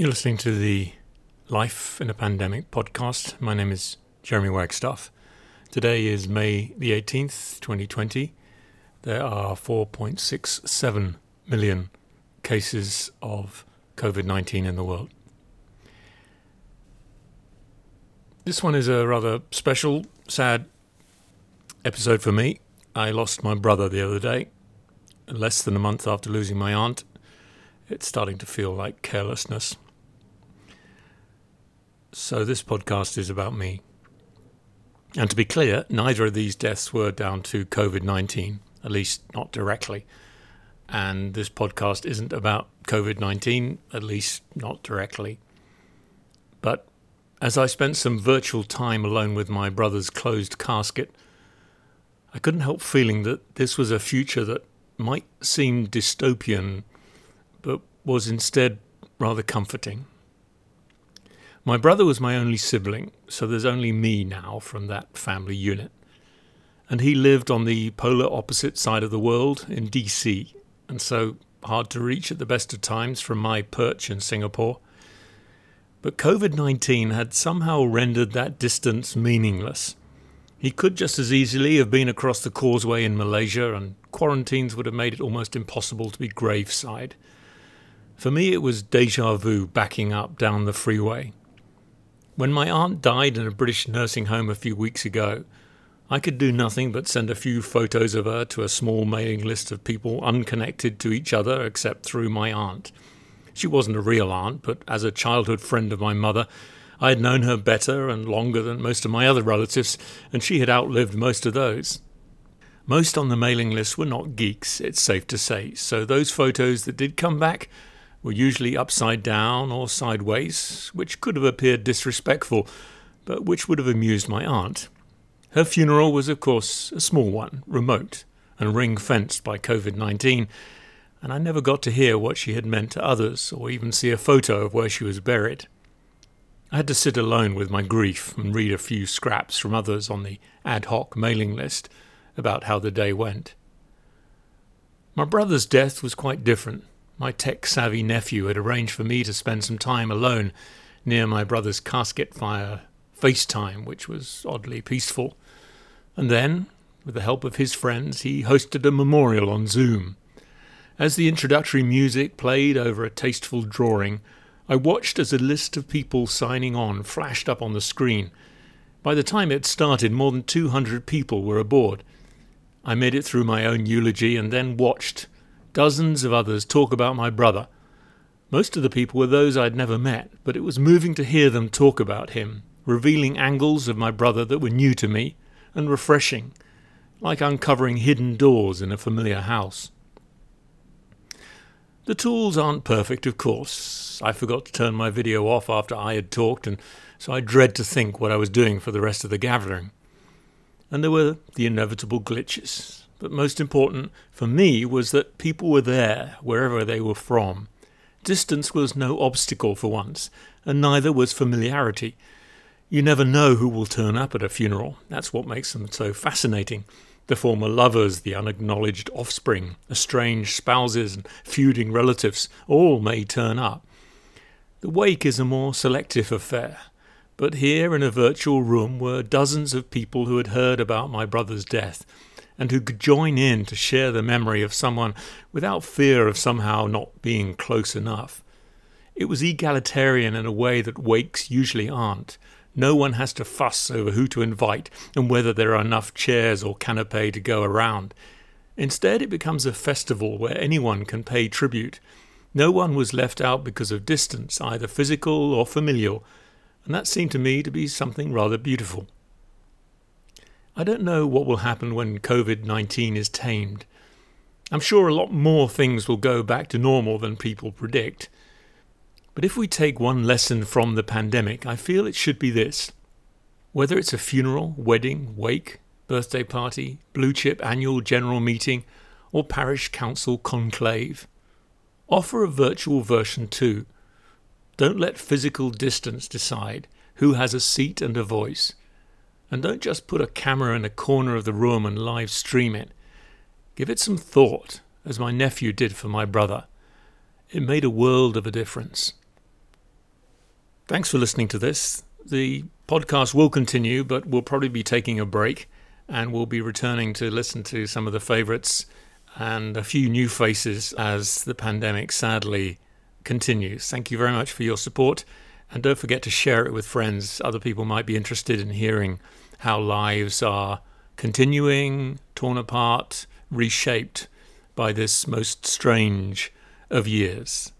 You're listening to the Life in a Pandemic podcast. My name is Jeremy Wagstaff. Today is May the 18th, 2020. There are 4.67 million cases of COVID 19 in the world. This one is a rather special, sad episode for me. I lost my brother the other day, less than a month after losing my aunt. It's starting to feel like carelessness. So, this podcast is about me. And to be clear, neither of these deaths were down to COVID 19, at least not directly. And this podcast isn't about COVID 19, at least not directly. But as I spent some virtual time alone with my brother's closed casket, I couldn't help feeling that this was a future that might seem dystopian, but was instead rather comforting. My brother was my only sibling, so there's only me now from that family unit. And he lived on the polar opposite side of the world in DC, and so hard to reach at the best of times from my perch in Singapore. But COVID 19 had somehow rendered that distance meaningless. He could just as easily have been across the causeway in Malaysia, and quarantines would have made it almost impossible to be graveside. For me, it was deja vu backing up down the freeway, when my aunt died in a British nursing home a few weeks ago, I could do nothing but send a few photos of her to a small mailing list of people unconnected to each other except through my aunt. She wasn't a real aunt, but as a childhood friend of my mother, I had known her better and longer than most of my other relatives, and she had outlived most of those. Most on the mailing list were not geeks, it's safe to say, so those photos that did come back were usually upside down or sideways, which could have appeared disrespectful, but which would have amused my aunt. Her funeral was, of course, a small one, remote, and ring fenced by COVID 19, and I never got to hear what she had meant to others or even see a photo of where she was buried. I had to sit alone with my grief and read a few scraps from others on the ad hoc mailing list about how the day went. My brother's death was quite different. My tech savvy nephew had arranged for me to spend some time alone near my brother's casket via FaceTime, which was oddly peaceful. And then, with the help of his friends, he hosted a memorial on Zoom. As the introductory music played over a tasteful drawing, I watched as a list of people signing on flashed up on the screen. By the time it started, more than 200 people were aboard. I made it through my own eulogy and then watched Dozens of others talk about my brother. Most of the people were those I'd never met, but it was moving to hear them talk about him, revealing angles of my brother that were new to me and refreshing, like uncovering hidden doors in a familiar house. The tools aren't perfect, of course. I forgot to turn my video off after I had talked, and so I dread to think what I was doing for the rest of the gathering. And there were the inevitable glitches but most important for me was that people were there wherever they were from. Distance was no obstacle for once, and neither was familiarity. You never know who will turn up at a funeral. That's what makes them so fascinating. The former lovers, the unacknowledged offspring, estranged spouses, and feuding relatives all may turn up. The wake is a more selective affair. But here in a virtual room were dozens of people who had heard about my brother's death and who could join in to share the memory of someone without fear of somehow not being close enough. It was egalitarian in a way that wakes usually aren't. No one has to fuss over who to invite and whether there are enough chairs or canapé to go around. Instead, it becomes a festival where anyone can pay tribute. No one was left out because of distance, either physical or familial, and that seemed to me to be something rather beautiful. I don't know what will happen when COVID 19 is tamed. I'm sure a lot more things will go back to normal than people predict. But if we take one lesson from the pandemic, I feel it should be this. Whether it's a funeral, wedding, wake, birthday party, blue chip annual general meeting, or parish council conclave, offer a virtual version too. Don't let physical distance decide who has a seat and a voice. And don't just put a camera in a corner of the room and live stream it. Give it some thought, as my nephew did for my brother. It made a world of a difference. Thanks for listening to this. The podcast will continue, but we'll probably be taking a break and we'll be returning to listen to some of the favorites and a few new faces as the pandemic sadly continues. Thank you very much for your support. And don't forget to share it with friends. Other people might be interested in hearing how lives are continuing, torn apart, reshaped by this most strange of years.